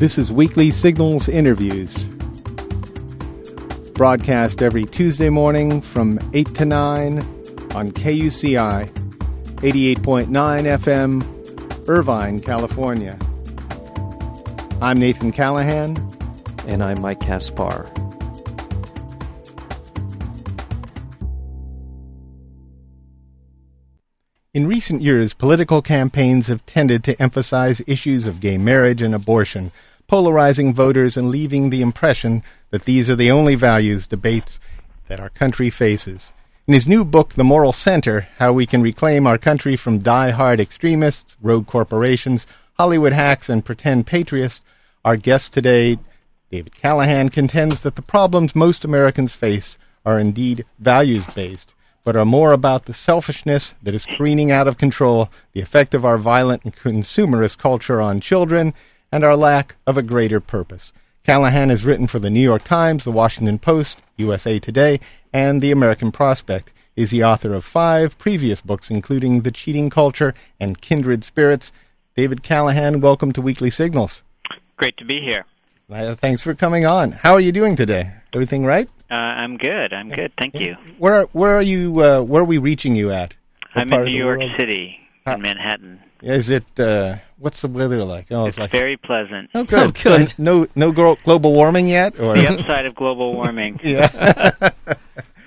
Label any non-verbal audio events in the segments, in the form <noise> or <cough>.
This is Weekly Signals Interviews. Broadcast every Tuesday morning from 8 to 9 on KUCI 88.9 FM, Irvine, California. I'm Nathan Callahan. And I'm Mike Kaspar. In recent years, political campaigns have tended to emphasize issues of gay marriage and abortion, polarizing voters and leaving the impression that these are the only values debates that our country faces. In his new book, The Moral Center How We Can Reclaim Our Country from Die-Hard Extremists, Rogue Corporations, Hollywood Hacks, and Pretend Patriots, our guest today, David Callahan, contends that the problems most Americans face are indeed values based but are more about the selfishness that is careening out of control, the effect of our violent and consumerist culture on children, and our lack of a greater purpose. Callahan has written for the New York Times, the Washington Post, USA Today, and the American Prospect. Is the author of five previous books, including The Cheating Culture and Kindred Spirits. David Callahan, welcome to Weekly Signals. Great to be here. Uh, thanks for coming on. How are you doing today? Everything right? Uh, I'm good. I'm good. Thank you. Where Where are you? Uh, where are we reaching you at? What I'm in New York world? City, in Manhattan. Is it? Uh, what's the weather like? Oh, it's, it's like, very pleasant. Oh, good. Oh, good. So no, no global warming yet. Or? The upside of global warming. <laughs> yeah. <laughs>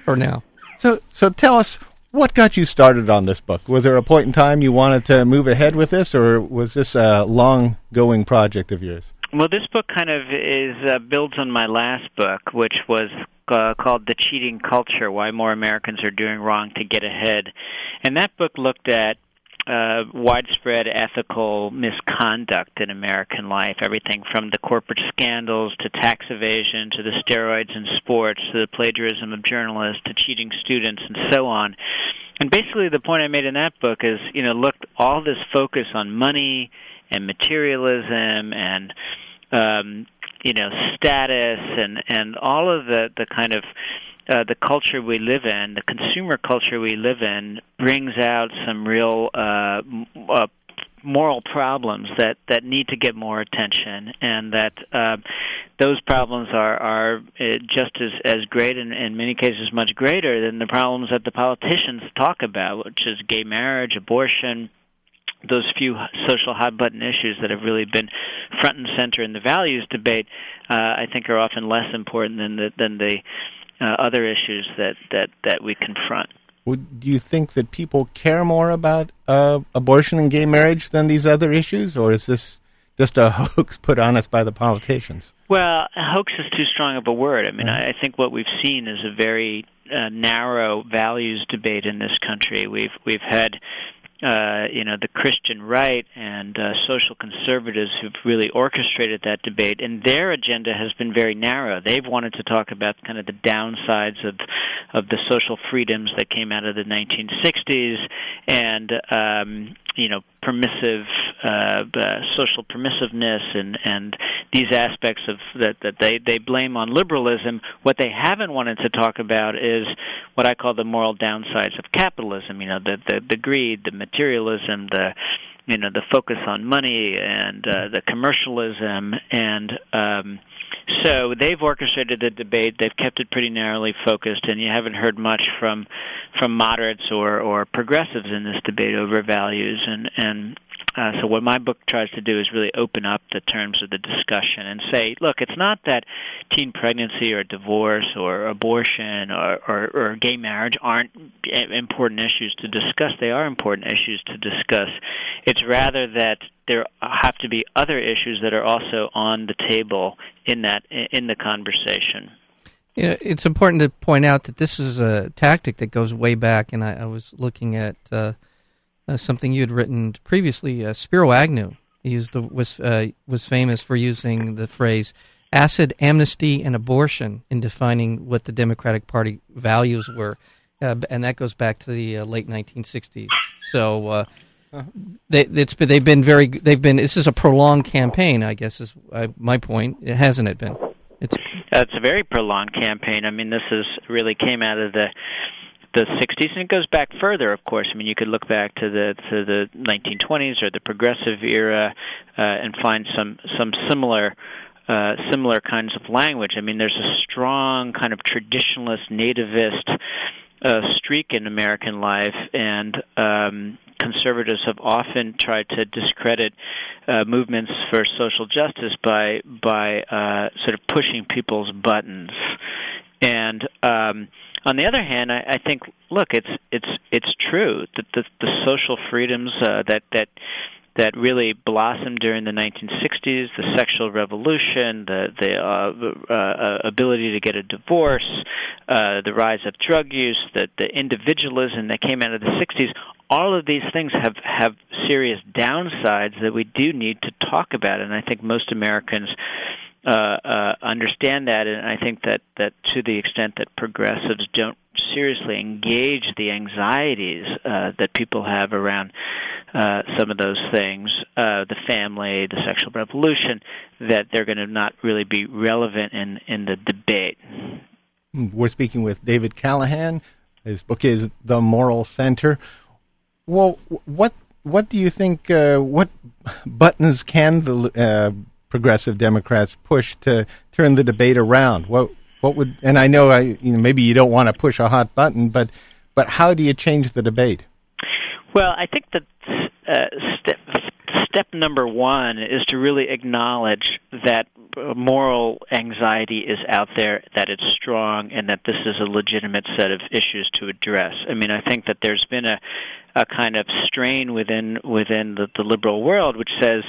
For now. So, so tell us what got you started on this book. Was there a point in time you wanted to move ahead with this, or was this a long-going project of yours? Well, this book kind of is uh, builds on my last book, which was uh, called "The Cheating Culture: Why More Americans Are Doing Wrong to Get Ahead," and that book looked at uh, widespread ethical misconduct in American life, everything from the corporate scandals to tax evasion to the steroids in sports to the plagiarism of journalists to cheating students and so on. And basically, the point I made in that book is, you know, look, all this focus on money and materialism and um, you know status and and all of the the kind of uh, the culture we live in, the consumer culture we live in, brings out some real uh, uh, moral problems that that need to get more attention, and that uh, those problems are are uh, just as as great, and in many cases much greater than the problems that the politicians talk about, which is gay marriage, abortion those few social hot button issues that have really been front and center in the values debate, uh, I think are often less important than the than the uh, other issues that, that, that we confront. Would do you think that people care more about uh, abortion and gay marriage than these other issues, or is this just a <laughs> hoax put on us by the politicians? Well, hoax is too strong of a word. I mean, mm-hmm. I think what we've seen is a very uh, narrow values debate in this country. We've we've had uh, you know the Christian right and uh, social conservatives who've really orchestrated that debate, and their agenda has been very narrow. They've wanted to talk about kind of the downsides of of the social freedoms that came out of the 1960s, and um, you know permissive uh, uh, social permissiveness and and these aspects of that that they they blame on liberalism. What they haven't wanted to talk about is what I call the moral downsides of capitalism. You know, the the, the greed, the materialism, the you know the focus on money and uh, the commercialism and um, so they've orchestrated the debate. They've kept it pretty narrowly focused, and you haven't heard much from from moderates or or progressives in this debate over values. And and uh, so what my book tries to do is really open up the terms of the discussion and say, look, it's not that teen pregnancy or divorce or abortion or, or, or gay marriage aren't important issues to discuss. They are important issues to discuss. It's rather that there have to be other issues that are also on the table in that in the conversation. You know, it's important to point out that this is a tactic that goes way back, and I, I was looking at. Uh, uh, something you had written previously. Uh, Spiro Agnew used the, was uh, was famous for using the phrase "acid amnesty and abortion" in defining what the Democratic Party values were, uh, and that goes back to the uh, late 1960s. So. Uh, uh-huh. They, it's they've been very they've been this is a prolonged campaign I guess is my point it hasn't it been it's it's a very prolonged campaign I mean this is really came out of the the 60s, and it goes back further. Of course, I mean you could look back to the to the 1920s or the Progressive era uh, and find some some similar. Uh, similar kinds of language. I mean, there's a strong kind of traditionalist, nativist uh, streak in American life, and um, conservatives have often tried to discredit uh, movements for social justice by by uh, sort of pushing people's buttons. And um, on the other hand, I, I think look, it's it's it's true that the, the social freedoms uh, that that that really blossomed during the 1960s, the sexual revolution, the the uh, uh, ability to get a divorce, uh, the rise of drug use, the the individualism that came out of the 60s. All of these things have have serious downsides that we do need to talk about, and I think most Americans uh, uh, understand that, and I think that that to the extent that progressives don't seriously engage the anxieties uh, that people have around uh, some of those things, uh, the family, the sexual revolution, that they're going to not really be relevant in in the debate. We're speaking with David Callahan. His book is The Moral Center. Well, what what do you think? Uh, what buttons can the uh, progressive Democrats push to turn the debate around? What what would and I know I you know, maybe you don't want to push a hot button, but but how do you change the debate? Well, I think that uh, step step number one is to really acknowledge that moral anxiety is out there, that it's strong, and that this is a legitimate set of issues to address. I mean, I think that there's been a a kind of strain within within the, the liberal world which says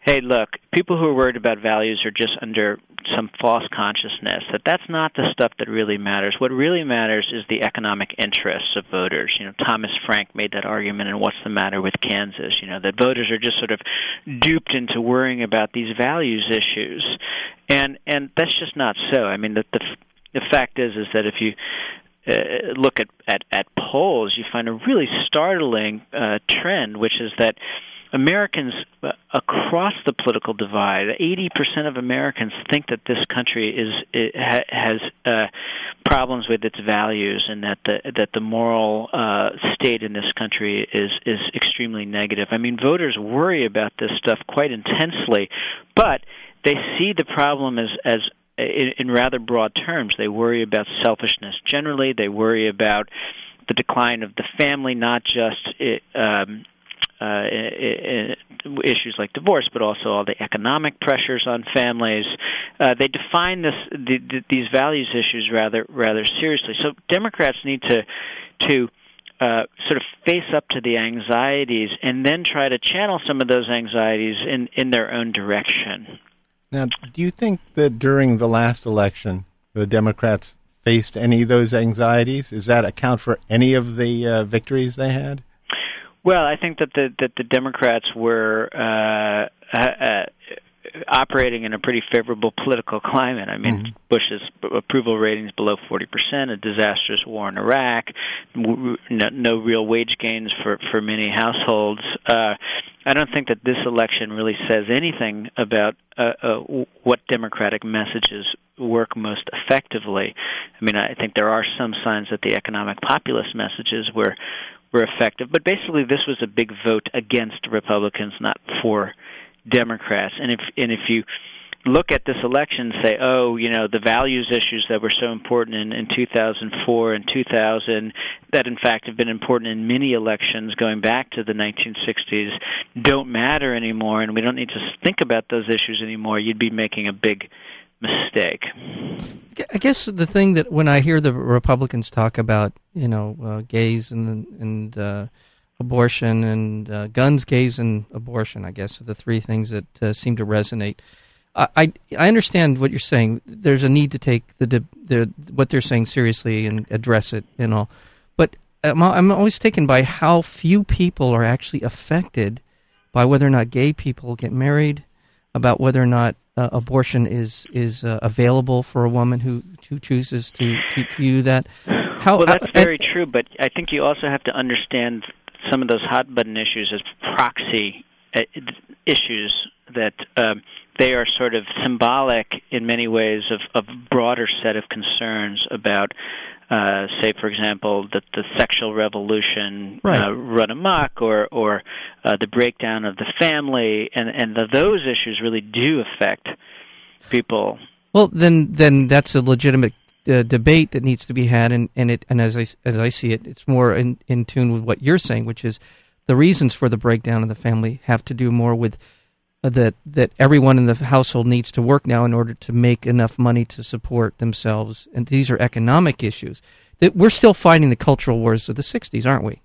hey, look, people who are worried about values are just under some false consciousness that that's not the stuff that really matters. What really matters is the economic interests of voters. You know, Thomas Frank made that argument in What's the Matter with Kansas, you know, that voters are just sort of duped into worrying about these values issues. And and that's just not so. I mean, the the, the fact is is that if you uh, look at, at at polls, you find a really startling uh, trend, which is that Americans uh, across the political divide, 80% of Americans think that this country is it ha, has uh, problems with its values, and that the that the moral uh, state in this country is is extremely negative. I mean, voters worry about this stuff quite intensely, but they see the problem as as in, in rather broad terms. They worry about selfishness generally. They worry about the decline of the family, not just it, um, uh, issues like divorce, but also all the economic pressures on families. Uh, they define this the, the, these values issues rather rather seriously. So Democrats need to to uh, sort of face up to the anxieties and then try to channel some of those anxieties in in their own direction. Now, do you think that during the last election, the Democrats faced any of those anxieties? Does that account for any of the uh, victories they had? Well, I think that the that the Democrats were uh, uh, operating in a pretty favorable political climate. I mean, mm-hmm. Bush's approval ratings below 40%, a disastrous war in Iraq, no, no real wage gains for for many households. Uh, I don't think that this election really says anything about uh, uh, what Democratic messages work most effectively. I mean, I think there are some signs that the economic populist messages were were effective. But basically, this was a big vote against Republicans, not for Democrats. And if and if you look at this election and say, oh, you know, the values issues that were so important in, in 2004 and 2000, that in fact have been important in many elections going back to the 1960s, don't matter anymore, and we don't need to think about those issues anymore, you'd be making a big mistake. I guess the thing that when I hear the Republicans talk about, you know, uh, gays and and uh, abortion and uh, guns, gays, and abortion, I guess are the three things that uh, seem to resonate. I, I understand what you're saying. There's a need to take the, the what they're saying seriously and address it and all, but I'm, I'm always taken by how few people are actually affected by whether or not gay people get married, about whether or not uh, abortion is is uh, available for a woman who who chooses to to, to do that. How, well, that's very true, but I think you also have to understand some of those hot button issues as proxy uh, issues that um, they are sort of symbolic in many ways of a broader set of concerns about uh, say, for example, that the sexual revolution Right. uh, run amok, or or uh, the breakdown of the family, and and the, those issues really do affect people. Well, then, then that's a legitimate uh, debate that needs to be had, and, and it and as I as I see it, it's more in, in tune with what you're saying, which is the reasons for the breakdown of the family have to do more with that that everyone in the household needs to work now in order to make enough money to support themselves, and these are economic issues. That we're still fighting the cultural wars of the '60s, aren't we?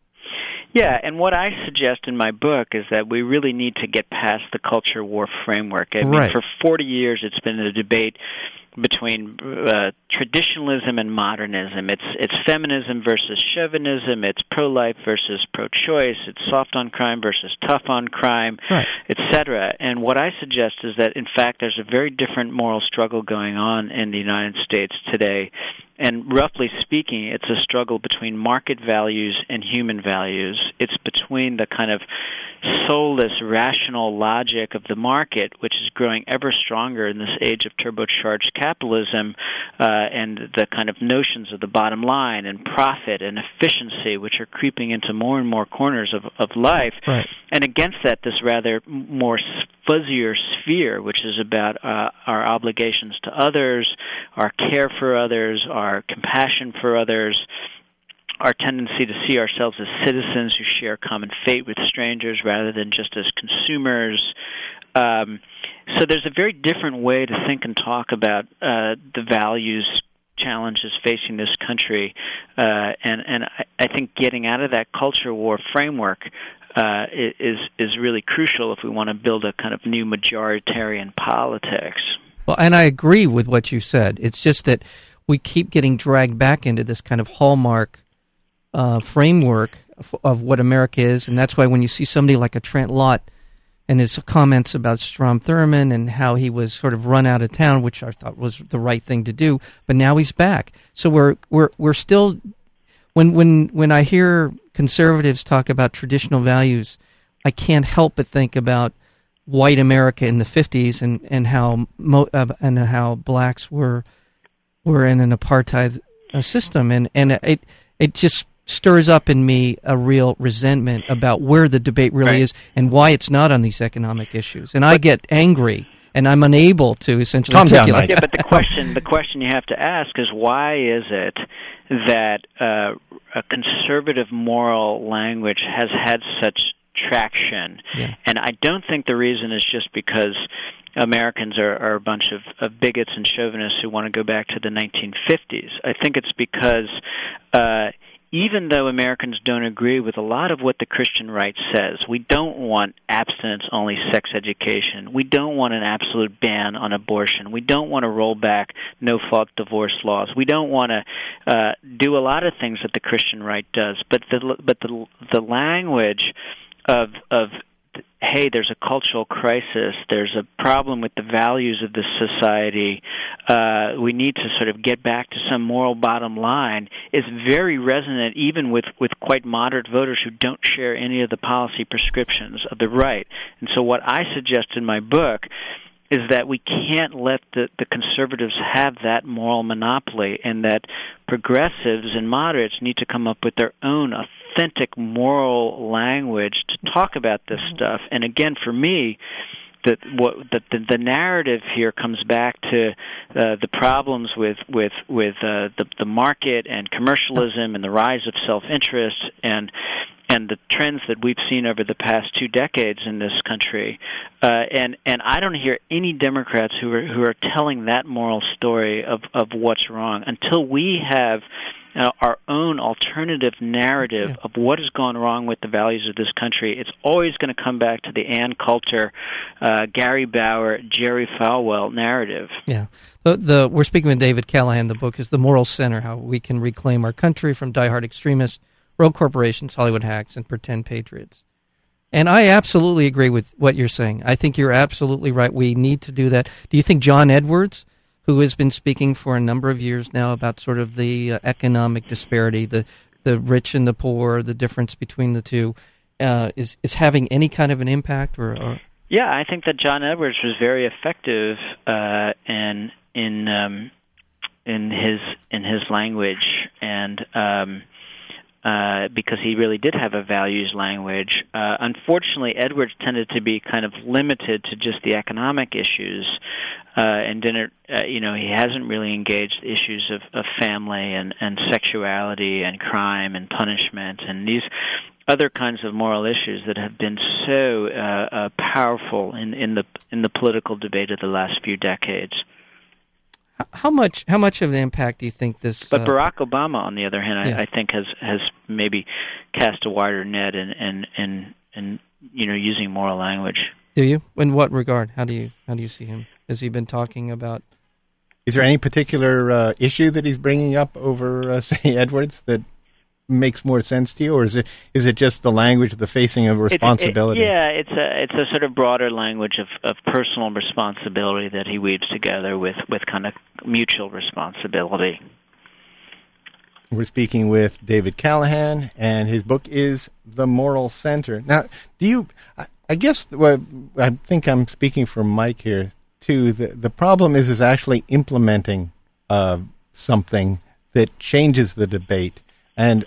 Yeah, and what I suggest in my book is that we really need to get past the culture war framework. I mean, Right. for 40 years, it's been a debate between uh, traditionalism and modernism. It's it's feminism versus chauvinism. It's pro-life versus pro-choice. It's soft on crime versus tough on crime, Right. etc. And what I suggest is that, in fact, there's a very different moral struggle going on in the United States today. And roughly speaking, it's a struggle between market values and human values. It's between the kind of soulless, rational logic of the market, which is growing ever stronger in this age of turbocharged capitalism, uh, and the kind of notions of the bottom line and profit and efficiency, which are creeping into more and more corners of, of life. Right. And against that, this rather more fuzzier sphere, which is about uh, our obligations to others, our care for others, our compassion for others, our tendency to see ourselves as citizens who share common fate with strangers rather than just as consumers. Um, so there's a very different way to think and talk about uh, the values challenges facing this country, uh, and and I, I think getting out of that culture war framework uh, is is really crucial if we want to build a kind of new majoritarian politics. Well, and I agree with what you said. It's just that we keep getting dragged back into this kind of hallmark uh, framework of, of what America is, and that's why when you see somebody like a Trent Lott and his comments about Strom Thurmond and how he was sort of run out of town, which I thought was the right thing to do, but now he's back. So we're we're we're still when when when I hear conservatives talk about traditional values, I can't help but think about white America in the 50s and and how mo- uh, and how blacks were were in an apartheid uh, system and and it it just stirs up in me a real resentment about where the debate really Right. is and why it's not on these economic issues and I get angry and I'm unable to essentially Calm down, articulate. Mike. yeah, but the question the question you have to ask is why is it that uh, a conservative moral language has had such traction? Yeah. And I don't think the reason is just because Americans are, are a bunch of, of bigots and chauvinists who want to go back to the 1950s. I think it's because uh, even though Americans don't agree with a lot of what the Christian right says, we don't want abstinence only sex education. We don't want an absolute ban on abortion. We don't want to roll back no fault divorce laws. We don't want to uh, do a lot of things that the Christian right does. But the but the the language of of hey, there's a cultural crisis, there's a problem with the values of this society, uh, we need to sort of get back to some moral bottom line, is very resonant even with, with quite moderate voters who don't share any of the policy prescriptions of the right. And so, what I suggest in my book is that we can't let the, the conservatives have that moral monopoly, and that progressives and moderates need to come up with their own authentic moral language to talk about this stuff. And again, for me, that what that the, the narrative here comes back to uh, the problems with with with uh, the the market and commercialism and the rise of self interest and and the trends that we've seen over the past two decades in this country, uh, and and I don't hear any Democrats who are who are telling that moral story of of what's wrong until we have uh, our own alternative narrative Yeah. of what has gone wrong with the values of this country. It's always going to come back to the Ann Coulter, uh, Gary Bauer, Jerry Falwell narrative. Yeah. The, the we're speaking with David Callahan. The book is The Moral Center: How We Can Reclaim Our Country from Diehard Extremists, Rogue Corporations, Hollywood Hacks, and Pretend Patriots. And I absolutely agree with what you're saying. I think you're absolutely right. We need to do that. Do you think John Edwards, who has been speaking for a number of years now about sort of the uh, economic disparity, the the rich and the poor, the difference between the two, uh, is is having any kind of an impact or, or? Yeah, I think that John Edwards was very effective uh, in in um, in his in his language. And um, uh, because he really did have a values language. Uh, unfortunately, Edwards tended to be kind of limited to just the economic issues, uh, and didn't, uh, you know, he hasn't really engaged issues of, of family and, and sexuality and crime and punishment and these other kinds of moral issues that have been so uh, uh, powerful in, in the in the political debate of the last few decades. How much? How much of an impact do you think this? But uh, Barack Obama, on the other hand, yeah. I, I think has has maybe cast a wider net and and and and you know using moral language. Do you? In what regard? How do you how do you see him? Has he been talking about? Is there any particular uh, issue that he's bringing up over, uh, <laughs> say, Edwards that makes more sense to you, or is it is it just the language, of the facing of responsibility? It, it, yeah, it's a it's a sort of broader language of, of personal responsibility that he weaves together with with kind of mutual responsibility. We're speaking with David Callahan, and his book is The Moral Center. Now, do you? I, I guess well, I think I'm speaking for Mike here too. The the problem is is actually implementing uh, something that changes the debate. And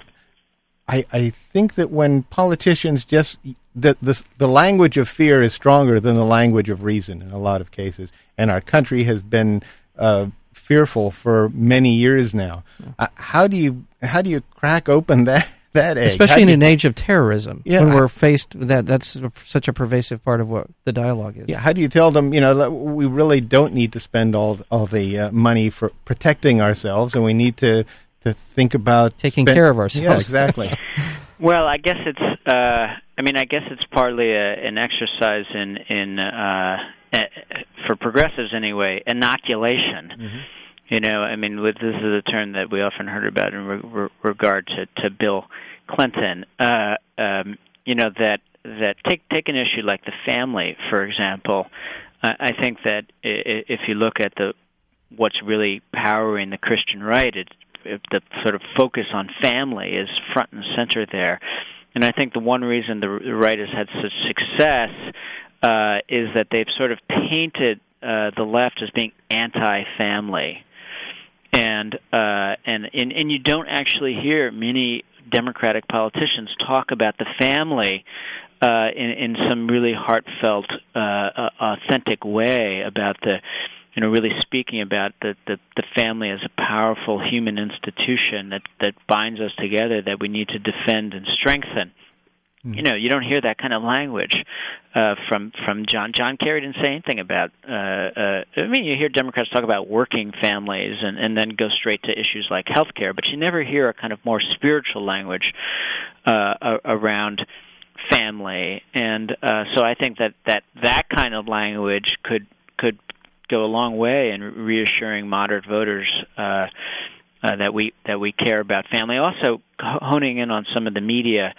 I, I think that when politicians just the, the the language of fear is stronger than the language of reason in a lot of cases, and our country has been uh, fearful for many years now. Uh, how do you how do you crack open <laughs> that that egg? Especially in you, an age of terrorism, Yeah, when we're faced with that. That's such a pervasive part of what the dialogue is. Yeah, how do you tell them? You know, we really don't need to spend all all the uh, money for protecting ourselves, and we need to to think about Taking spend- care of ourselves. Yeah, exactly. <laughs> Well, I guess it's. Uh, I mean, I guess it's partly a, an exercise in in uh, for progressives anyway, inoculation. You know, I mean, with, this is a term that we often heard about in re- re- regard to, to Bill Clinton. Uh, um, you know that that take take an issue like the family, for example. I, I think that i- i- if you look at the what's really powering the Christian right, it's it, the sort of focus on family is front and center there. And I think the one reason the right has had such success uh, is that they've sort of painted uh, the left as being anti-family, and uh, and and and you don't actually hear many Democratic politicians talk about the family uh, in in some really heartfelt, uh, authentic way about the you know really speaking about the, the the family as a powerful human institution that that binds us together that we need to defend and strengthen. You know you don't hear that kind of language uh from from John John Kerry didn't say anything about uh uh I mean you hear Democrats talk about working families and and then go straight to issues like health care but you never hear a kind of more spiritual language uh around family. And uh so I think that that that kind of language could could go a long way in reassuring moderate voters uh uh, that we that we care about family. Also, honing in on some of the media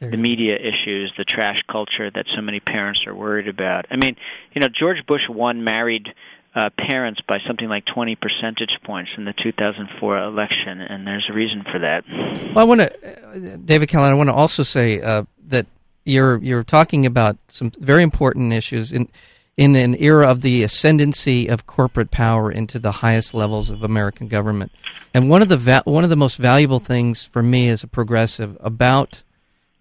the media issues, the trash culture that so many parents are worried about. I mean, you know, George Bush won married uh, parents by something like 20 percentage points in the 2004 election, and there's a reason for that. Well, I want to, uh, David Callahan. I want to also say uh, that you're you're talking about some very important issues in in an era of the ascendancy of corporate power into the highest levels of American government. And one of the va- one of the most valuable things for me as a progressive about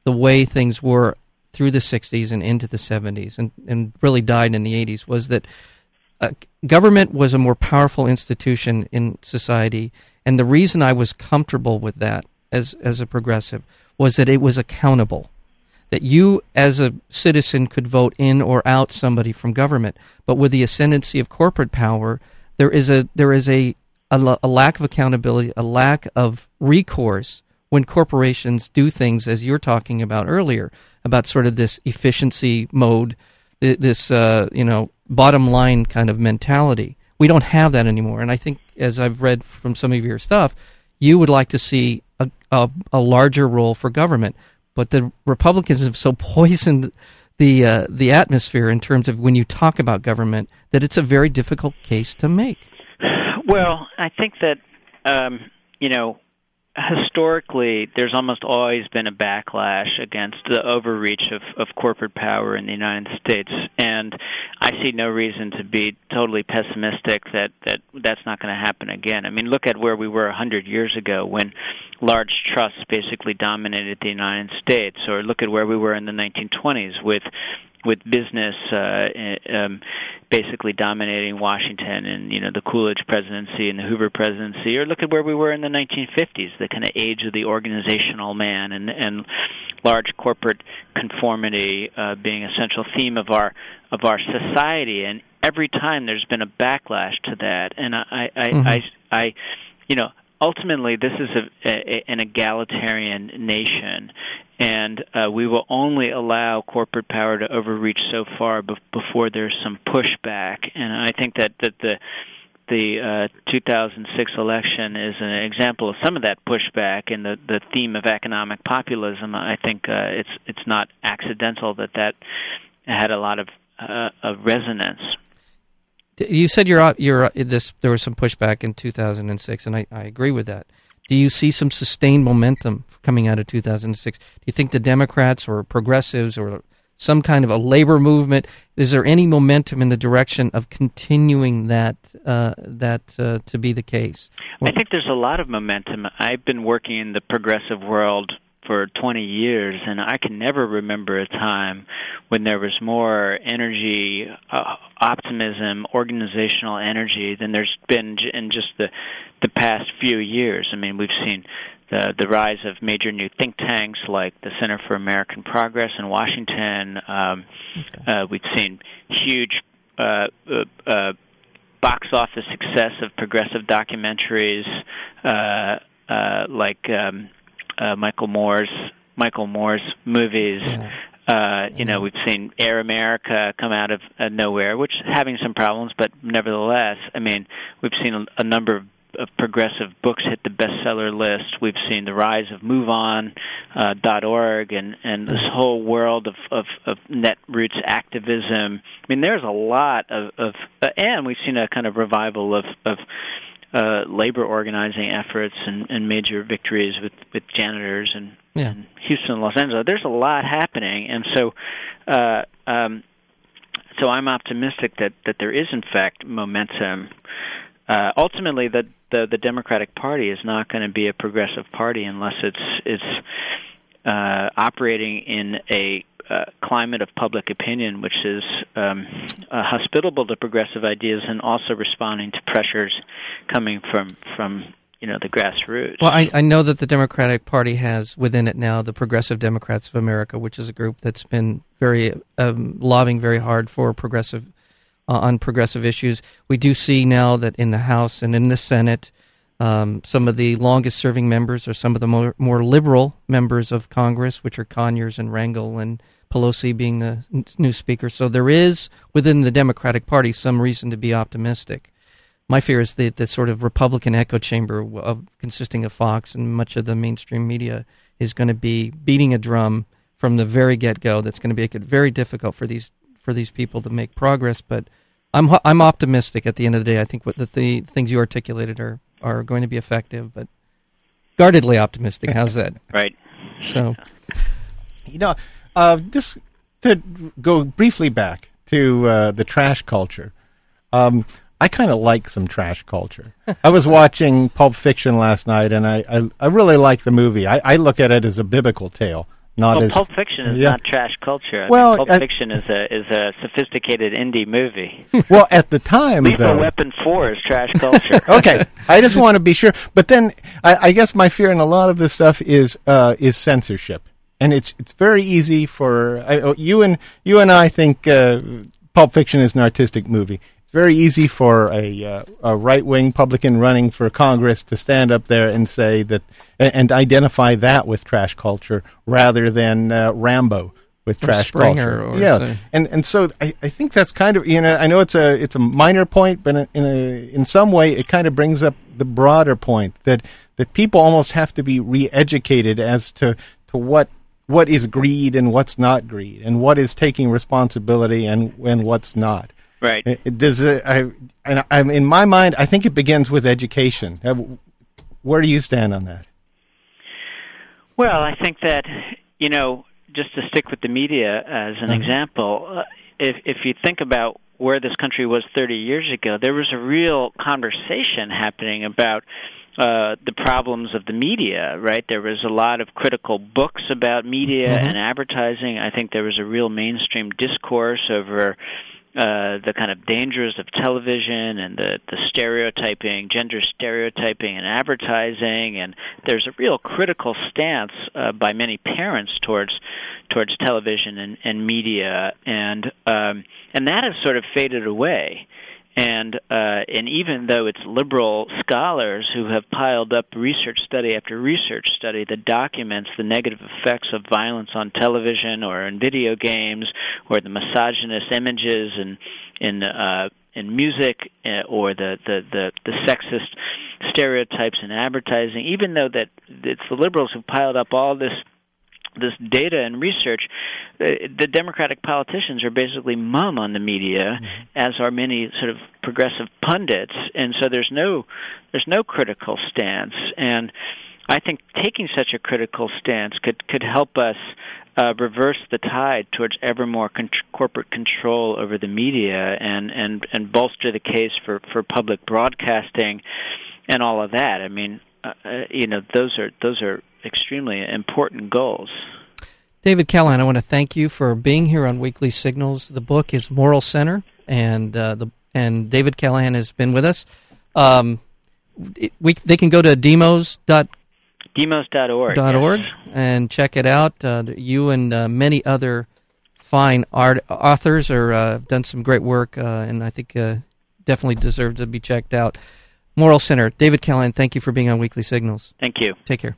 the way things were through the 60s and into the 70s and, and really died in the 80s was that uh, government was a more powerful institution in society. And the reason I was comfortable with that as, as a progressive was that it was accountable. That you, as a citizen, could vote in or out somebody from government. But with the ascendancy of corporate power, there is a, there is a, a, a lack of accountability, a lack of recourse when corporations do things as you're talking about earlier about sort of this efficiency mode this uh, you know bottom line kind of mentality. We don't have that anymore. And i think as i've read from some of your stuff you would like to see a, a, a larger role for government but the republicans have so poisoned the uh, the atmosphere in terms of when you talk about government that it's a very difficult case to make. Well, I think that um, you know historically, there's almost always been a backlash against the overreach of, of corporate power in the United States, and I see no reason to be totally pessimistic that that that's not going to happen again. I mean, look at where we were a hundred years ago when large trusts basically dominated the United States, or look at where we were in the 1920s with with business uh, um, basically dominating Washington and you know the Coolidge presidency and the Hoover presidency, or look at where we were in the 1950s, the kind of age of the organizational man and and large corporate conformity uh, being a central theme of our of our society. And every time there's been a backlash to that, and I I mm-hmm. I, I you know ultimately this is a, a, an egalitarian nation and uh, we will only allow corporate power to overreach so far be- before there's some pushback. And I think that that the the uh, 2006 election is an example of some of that pushback and the the theme of economic populism. I think uh, it's it's not accidental that that had a lot of uh, of resonance. You said you're you're this. There was some pushback in 2006, and I, I agree with that. Do you see some sustained momentum coming out of 2006? Do you think the Democrats or progressives or some kind of a labor movement? Is there any momentum in the direction of continuing that uh, that uh, to be the case? I think there's a lot of momentum. I've been working in the progressive world for 20 years, and I can never remember a time when there was more energy, uh, optimism, organizational energy than there's been in just the the past few years. I mean, we've seen the the rise of major new think tanks like the Center for American Progress in Washington. Um, okay. uh, we've seen huge uh, uh, uh, box office success of progressive documentaries uh, uh, like um, uh, Michael Moore's Michael Moore's movies. Yeah. Uh, you know, we've seen Air America come out of uh, nowhere, which is having some problems, but nevertheless, I mean, we've seen a, a number of of progressive books hit the bestseller list. We've seen the rise of MoveOn uh, .org and and this whole world of of, of netroots activism. I mean, there's a lot of of uh, and we've seen a kind of revival of of uh, labor organizing efforts and, and major victories with with janitors and, yeah. and Houston and Los Angeles. There's a lot happening, and so. Uh, um, so I'm optimistic that, that there is in fact momentum uh, ultimately, the, the the Democratic Party is not going to be a progressive party unless it's it's uh, operating in a uh, climate of public opinion which is um, uh, hospitable to progressive ideas and also responding to pressures coming from from you know the grassroots. Well, I, I know that the Democratic Party has within it now the Progressive Democrats of America, which is a group that's been very um, lobbying very hard for progressive uh, on progressive issues. We do see now that in the House and in the Senate, um, some of the longest serving members are some of the more, more liberal members of Congress, which are Conyers and Rangel and Pelosi being the new speaker. So there is within the Democratic Party some reason to be optimistic. My fear is that the sort of Republican echo chamber of, consisting of Fox and much of the mainstream media is going to be beating a drum from the very get go. That's going to make it very difficult for these for these people to make progress. But I'm I'm optimistic. At the end of the day, I think what the, the things you articulated are are going to be effective, but guardedly optimistic. How's that? <laughs> right. So, you know, uh, just to go briefly back to uh, the trash culture. Um, I kind of like some trash culture. <laughs> I was watching Pulp Fiction last night, and I, I, I really like the movie. I, I look at it as a biblical tale not well, as Pulp Fiction is yeah. not trash culture. I well, Pulp Fiction is a is a sophisticated indie movie. <laughs> Well, at the time, Lethal though, Weapon Four is trash culture. <laughs> okay, I just want to be sure. But then, I, I, guess my fear in a lot of this stuff is uh, is censorship, and it's it's very easy for I, oh, you and you and I think uh, Pulp Fiction is an artistic movie it's very easy for a, uh, a right wing publican running for Congress to stand up there and say that and, identify that with trash culture rather than uh, Rambo with trash Springer culture. yeah, say. and and so I, I think that's kind of you know I know it's a it's a minor point, but in a in some way it kind of brings up the broader point that that people almost have to be re-educated as to to what what is greed and what's not greed, and what is taking responsibility and and what's not. Right. It, does it, I, and in my mind, I think it begins with education. Uh, where do you stand on that? Well, I think that you know, just to stick with the media as an mm-hmm. example, uh, if if you think about where this country was 30 years ago, there was a real conversation happening about uh, the problems of the media, right? There was a lot of critical books about media mm-hmm. and advertising. I think there was a real mainstream discourse over uh, the kind of dangers of television and the, the stereotyping, gender stereotyping and advertising, and there's a real critical stance uh, by many parents towards towards television and, and media, and um, and that has sort of faded away and uh, and even though it's liberal scholars who have piled up research study after research study that documents the negative effects of violence on television or in video games or the misogynist images and in uh, in music uh, or the, the the the sexist stereotypes in advertising, even though that it's the liberals who piled up all this this data and research, uh, the Democratic politicians are basically mum on the media, mm-hmm. as are many sort of progressive pundits, and so there's no there's no critical stance, and I think taking such a critical stance could could help us uh, reverse the tide towards ever more con- corporate control over the media, and and and bolster the case for for public broadcasting, and all of that. I mean, uh, uh you know, those are those are extremely important goals. David Callahan, I want to thank you for being here on Weekly Signals. The book is Moral Center, and uh, the and David Callahan has been with us. Um, it, we, they can go to demos dot demos.org dot org yes. and check it out. Uh, you and uh, many other fine art authors are uh, done some great work, uh, and I think uh, definitely deserve to be checked out. Moral Center, David Callahan. Thank you for being on Weekly Signals. Thank you. Take care.